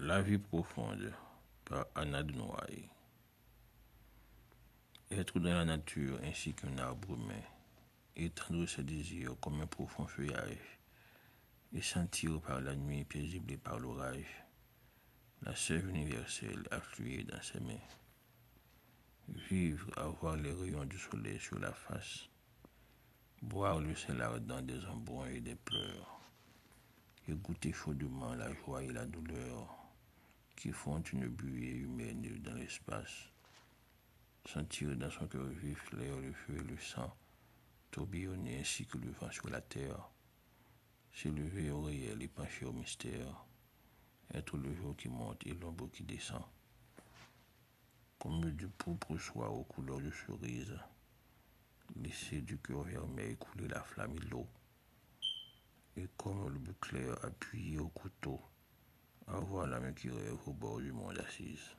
La vie profonde par Anna de Noailles. Être dans la nature ainsi qu'un arbre humain, étendre ses désirs comme un profond feuillage, et sentir par la nuit paisible et par l'orage, la sève universelle affluer dans ses mains. Vivre, avoir les rayons du soleil sur la face, boire le sel ardent des embruns et des pleurs, et goûter chaudement la joie et la douleur qui font une buée humaine dans l'espace. Sentir dans son cœur vif l'air, le feu et le sang tourbillonner ainsi que le vent sur la terre. S'élever au réel et pencher au mystère. Être le jour qui monte et l'ombre qui descend. Comme du pourpre soir aux couleurs de cerise. Laisser du cœur vermeil couler la flamme et l'eau. Et comme le bouclier appuyé au couteau avoir la main qui rêve au bord du monde assise.